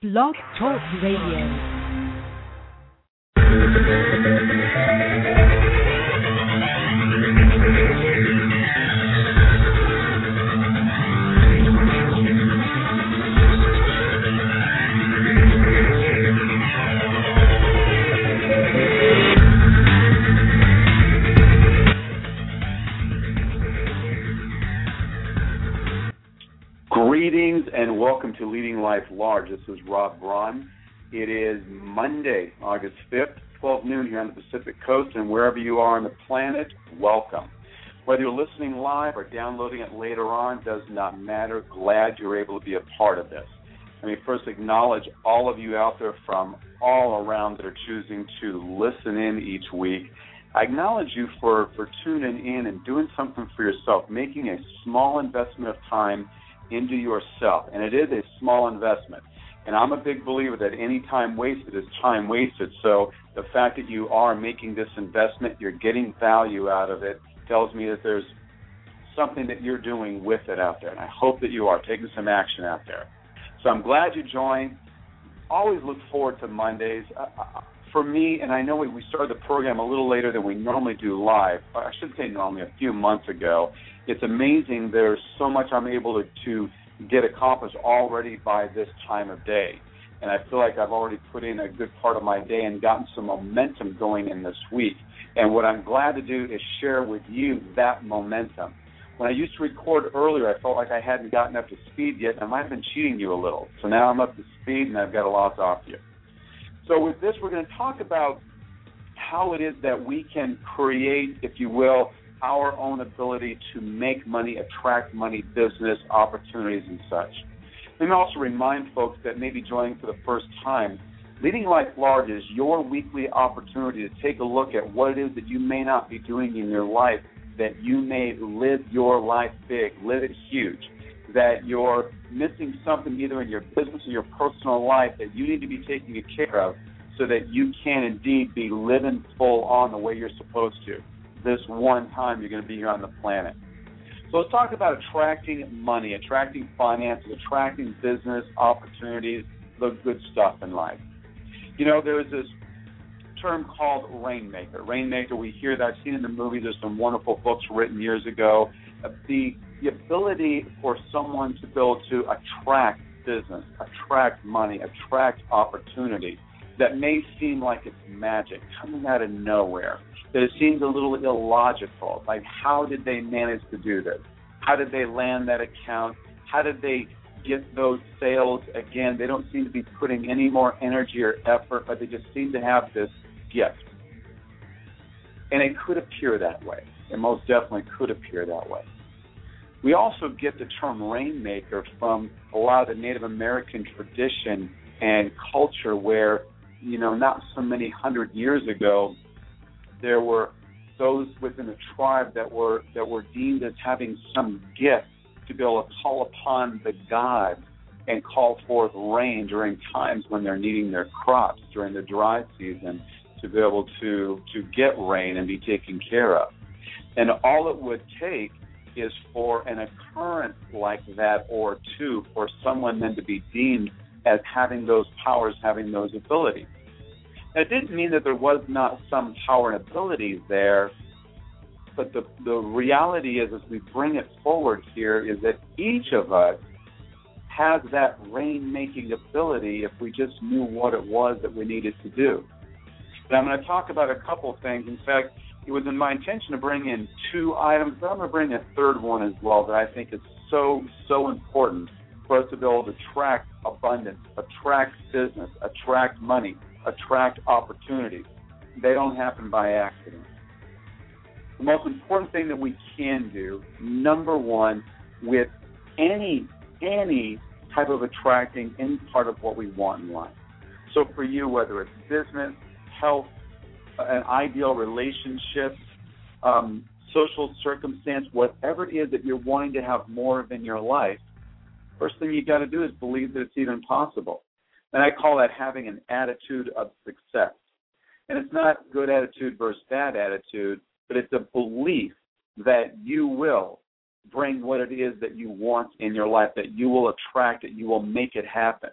Blog Talk Radio. Welcome to Leading Life Large. This is Robb Braun. It is Monday, August 5th, 12 noon here on the Pacific Coast, and wherever you are on the planet, welcome. Whether you're listening live or downloading it later on does not matter. Glad you're able to be a part of this. Let me first acknowledge all of you out there from all around that are choosing to listen in each week. I acknowledge you for, for tuning in and doing something for yourself, making a small investment of time into yourself. And it is a small investment. And I'm a big believer that any time wasted is time wasted. So the fact that you are making this investment, you're getting value out of it, tells me that there's something that you're doing with it out there. And I hope that you are taking some action out there. So I'm glad you joined. Always look forward to Mondays. For me, and I know we, we started the program a little later than we normally do live. I should say normally, a few months ago. It's amazing. There's so much I'm able to, to get accomplished already by this time of day. And I feel like I've already put in a good part of my day and gotten some momentum going in this week. And what I'm glad to do is share with you that momentum. When I used to record earlier, I felt like I hadn't gotten up to speed yet, and I might have been cheating you a little. So now I'm up to speed, and I've got a lot to offer you. So with this, we're going to talk about how it is that we can create, if you will, our own ability to make money, attract money, business opportunities, and such. Let me also remind folks that may be joining for the first time. Leading Life Large is your weekly opportunity to take a look at what it is that you may not be doing in your life, that you may live your life big, live it huge, that you're missing something either in your business or your personal life that you need to be taking care of so that you can indeed be living full on the way you're supposed to this one time you're going to be here on the planet. So let's talk about attracting money, attracting finances, attracting business opportunities, the good stuff in life. You know, there's this term called rainmaker. Rainmaker, we hear that seen in the movies. There's some wonderful books written years ago. The the ability for someone to be able to attract business, attract money, attract opportunity that may seem like it's magic coming out of nowhere that it seems a little illogical. Like, how did they manage to do this? How did they land that account? How did they get those sales? Again, they don't seem to be putting any more energy or effort, but they just seem to have this gift. And it could appear that way. It most definitely could appear that way. We also get the term rainmaker from a lot of the Native American tradition and culture where, you know, not so many hundred years ago, there were those within the tribe that were that were deemed as having some gift to be able to call upon the gods and call forth rain during times when they're needing their crops during the dry season to be able to to get rain and be taken care of. And all it would take is for an occurrence like that or two for someone then to be deemed as having those powers, having those abilities. It didn't mean that there was not some power and ability there, but the the reality is, as we bring it forward here, is that each of us has that rain making ability if we just knew what it was that we needed to do. And I'm going to talk about a couple things. In fact, it was in my intention to bring in two items, but I'm going to bring a third one as well that I think is so, so important for us to be able to attract abundance, attract business, attract money, attract opportunities. They don't happen by accident. The most important thing that we can do, number one, with any any type of attracting any part of what we want in life. So for you, whether it's business, health, an ideal relationship, um, social circumstance, whatever it is that you're wanting to have more of in your life, first thing you got to do is believe that it's even possible. And I call that having an attitude of success. And it's not good attitude versus bad attitude, but it's a belief that you will bring what it is that you want in your life, that you will attract it, you will make it happen.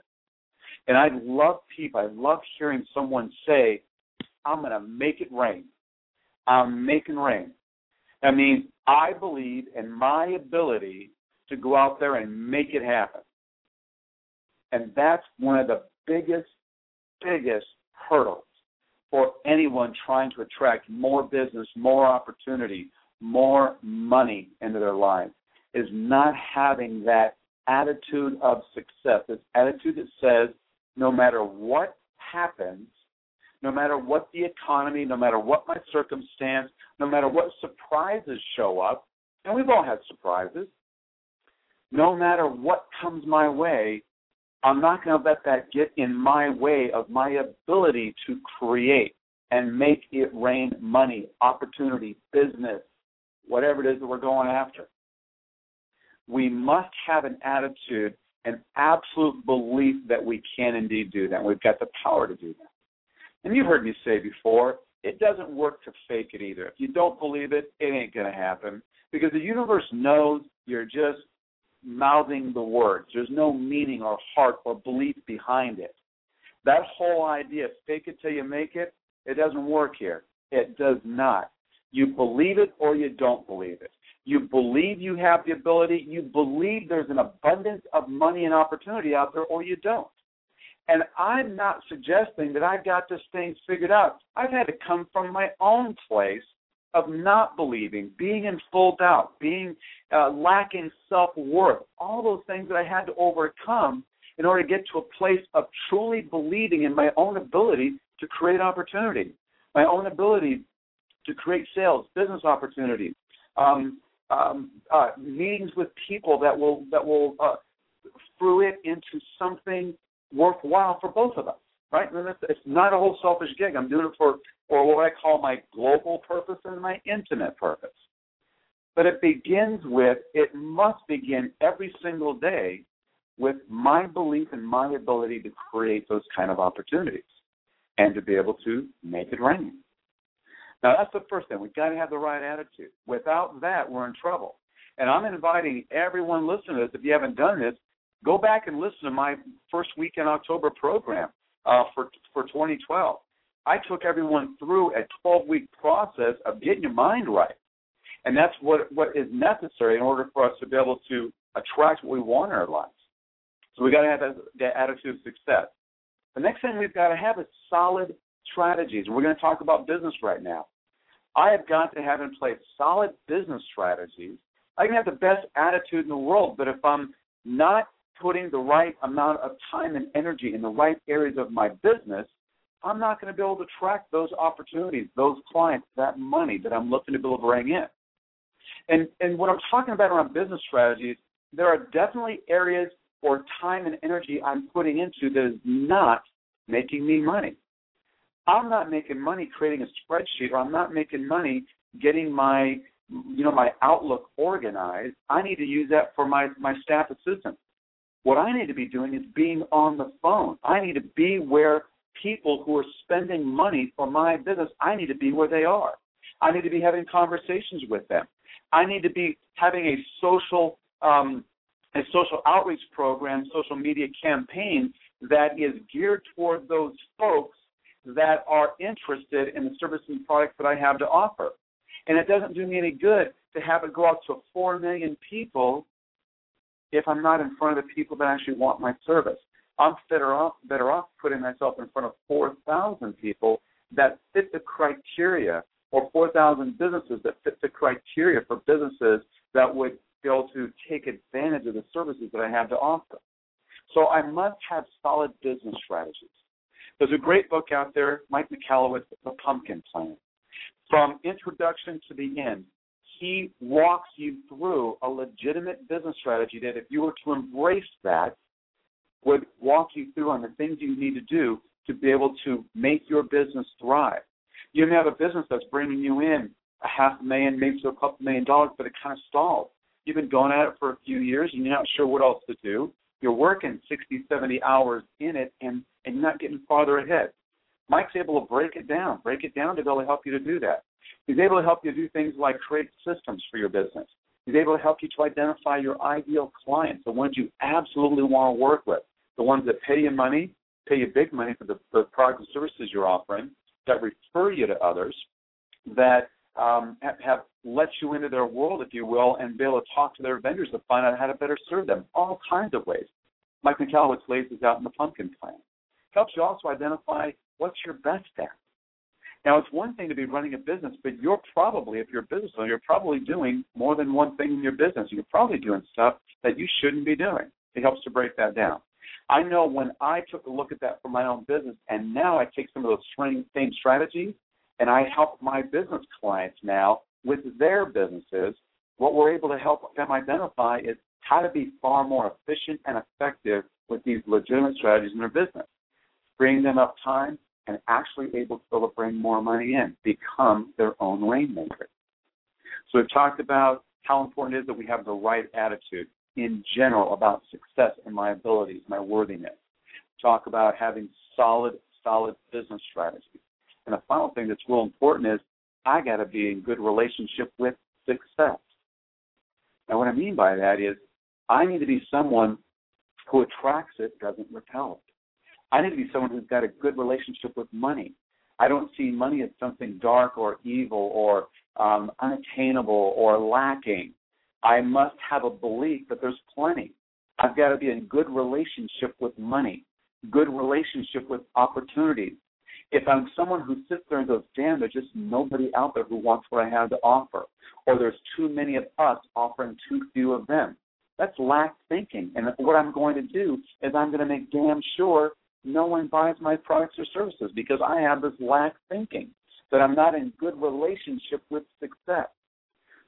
And I love people, I love hearing someone say, I'm going to make it rain. I'm making rain. I mean, I believe in my ability to go out there and make it happen. And that's one of the biggest, biggest hurdles for anyone trying to attract more business, more opportunity, more money into their life is not having that attitude of success, this attitude that says no matter what happens, no matter what the economy, no matter what my circumstance, no matter what surprises show up, and we've all had surprises, no matter what comes my way, I'm not going to let that get in my way of my ability to create and make it rain money, opportunity, business, whatever it is that we're going after. We must have an attitude, an absolute belief that we can indeed do that. We've got the power to do that. And you've heard me say before, it doesn't work to fake it either. If you don't believe it, it ain't going to happen because the universe knows you're just mouthing the words. There's no meaning or heart or belief behind it. That whole idea, fake it till you make it, it doesn't work here. It does not. You believe it or you don't believe it. You believe you have the ability, you believe there's an abundance of money and opportunity out there, or you don't. And I'm not suggesting that I've got this thing figured out. I've had to come from my own place of not believing, being in full doubt, being uh, lacking self worth, all those things that I had to overcome in order to get to a place of truly believing in my own ability to create opportunity, my own ability to create sales, business opportunities, um, um, uh, meetings with people that will that will uh, fruit into something worthwhile for both of us, right? And it's, not a whole selfish gig. I'm doing it for for what I call my global purpose and my intimate purpose. But it begins with it must begin every single day with my belief in my ability to create those kind of opportunities and to be able to make it rain. Now, that's the first thing. We've got to have the right attitude. Without that, we're in trouble. And I'm inviting everyone listening to this, if you haven't done this, go back and listen to my first week in October program uh, for, for 2012. I took everyone through a 12 week process of getting your mind right. And that's what, what is necessary in order for us to be able to attract what we want in our lives. So we got to have that, that attitude of success. The next thing we've got to have is solid strategies. We're going to talk about business right now. I have got to have in place solid business strategies. I can have the best attitude in the world, but if I'm not putting the right amount of time and energy in the right areas of my business, I'm not going to be able to track those opportunities, those clients, that money that I'm looking to be able to bring in. And and what I'm talking about around business strategies, there are definitely areas or time and energy I'm putting into that is not making me money. I'm not making money creating a spreadsheet or I'm not making money getting my you know my outlook organized. I need to use that for my my staff assistant. What I need to be doing is being on the phone. I need to be where people who are spending money for my business, I need to be where they are. I need to be having conversations with them. I need to be having a social um, a social outreach program, social media campaign that is geared toward those folks that are interested in the services and products that I have to offer. And it doesn't do me any good to have it go out to 4 million people if I'm not in front of the people that actually want my service. I'm better off better off putting myself in front of 4,000 people that fit the criteria, or 4,000 businesses that fit the criteria for businesses that would be able to take advantage of the services that I have to offer. So I must have solid business strategies. There's a great book out there, Mike Michalowicz, The Pumpkin Plan. From introduction to the end, he walks you through a legitimate business strategy that if you were to embrace that, would walk you through on the things you need to do to be able to make your business thrive. You may have a business that's bringing you in a half a million, maybe to a couple million dollars, but it kind of stalls. You've been going at it for a few years and you're not sure what else to do. You're working 60, 70 hours in it and, and you're not getting farther ahead. Mike's able to break it down, break it down to be able to help you to do that. He's able to help you do things like create systems for your business. He's able to help you to identify your ideal clients, the ones you absolutely want to work with, the ones that pay you money pay you big money for the, the products and services you're offering, that refer you to others, that um, have, have let you into their world, if you will, and be able to talk to their vendors to find out how to better serve them. All kinds of ways. Mike Michalowicz lays this out in the Pumpkin Plan. Helps you also identify what's your best at. Now, it's one thing to be running a business, but you're probably, if you're a business owner, you're probably doing more than one thing in your business. You're probably doing stuff that you shouldn't be doing. It helps to break that down. I know when I took a look at that for my own business, and now I take some of those same strategies and I help my business clients now with their businesses. What we're able to help them identify is how to be far more efficient and effective with these legitimate strategies in their business, freeing them up time and actually able to bring more money in, become their own rainmaker. So we've talked about how important it is that we have the right attitude in general about success and my abilities, my worthiness. Talk about having solid, solid business strategies. And the final thing that's real important is I got to be in good relationship with success. Now, what I mean by that is I need to be someone who attracts it, doesn't repel it. I need to be someone who's got a good relationship with money. I don't see money as something dark or evil or um, unattainable or lacking. I must have a belief that there's plenty. I've got to be in good relationship with money, good relationship with opportunities. If I'm someone who sits there and goes, damn, there's just nobody out there who wants what I have to offer, or there's too many of us offering too few of them, that's lack thinking. And what I'm going to do is I'm going to make damn sure no one buys my products or services because I have this lack thinking that I'm not in good relationship with success.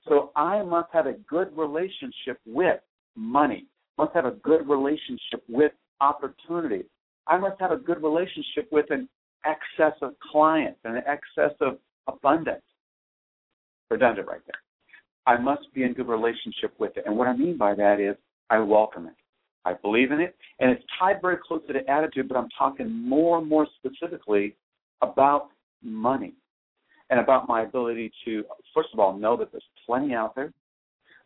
So I must have a good relationship with money, must have a good relationship with opportunity. I must have a good relationship with an excess of clients and an excess of abundance. Redundant right there. I must be in good relationship with it. And what I mean by that is I welcome it. I believe in it. And it's tied very closely to the attitude, but I'm talking more and more specifically about money and about my ability to, first of all, know that there's plenty out there,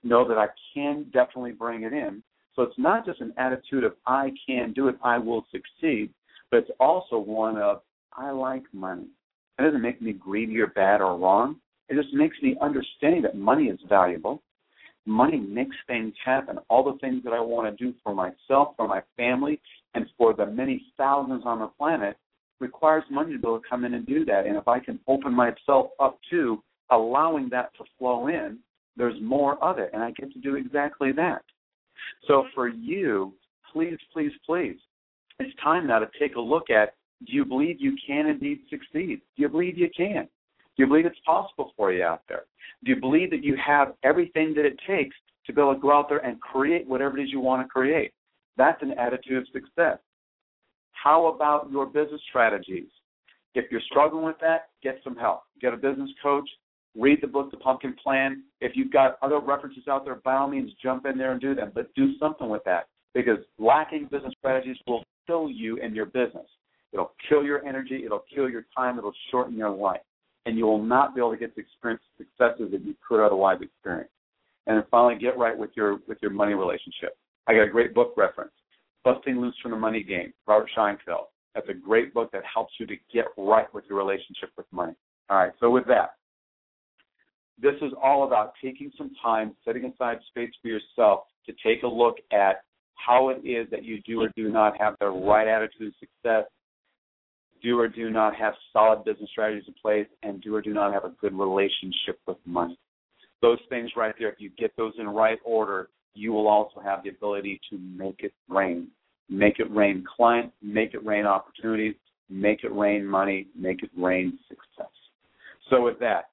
know that I can definitely bring it in. So it's not just an attitude of I can do it, I will succeed, but it's also one of I like money. It doesn't make me greedy or bad or wrong. It just makes me understand that money is valuable. Money makes things happen. All the things that I want to do for myself, for my family, and for the many thousands on the planet requires money to be able to come in and do that. And if I can open myself up to allowing that to flow in, there's more of it, and I get to do exactly that. So for you, please, please, please, it's time now to take a look at do you believe you can indeed succeed? Do you believe you can? Do you believe it's possible for you out there? Do you believe that you have everything that it takes to be able to go out there and create whatever it is you want to create? That's an attitude of success. How about your business strategies? If you're struggling with that, get some help. Get a business coach. Read the book, The Pumpkin Plan. If you've got other references out there, by all means, jump in there and do them. But do something with that because lacking business strategies will kill you in your business. It'll kill your energy. It'll kill your time. It'll shorten your life. And you will not be able to get the experience successes that you could otherwise experience. And then finally, get right with your with your money relationship. I got a great book reference, Busting Loose from the Money Game, Robert Scheinfeld. That's a great book that helps you to get right with your relationship with money. All right, so with that, this is all about taking some time, setting aside space for yourself to take a look at how it is that you do or do not have the right attitude of success do or do not have solid business strategies in place, and do or do not have a good relationship with money. Those things right there, if you get those in right order, you will also have the ability to make it rain. Make it rain clients, make it rain opportunities, make it rain money, make it rain success. So with that,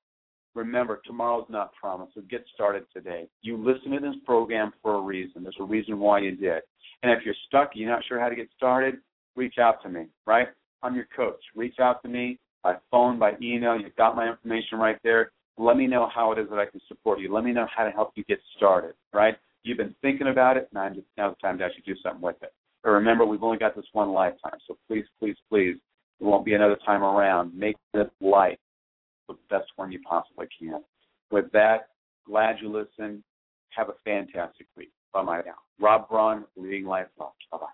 remember tomorrow's not promised, so get started today. You listen to this program for a reason. There's a reason why you did. And if you're stuck, you're not sure how to get started, reach out to me, right? I'm your coach. Reach out to me by phone, by email. You've got my information right there. Let me know how it is that I can support you. Let me know how to help you get started, right? You've been thinking about it, now now's the time to actually do something with it. But remember, we've only got this one lifetime, so please, please, please, there won't be another time around. Make this life the best one you possibly can. With that, glad you listened. Have a fantastic week. Bye bye now. Robb Braun, Leading Life Love. Bye bye.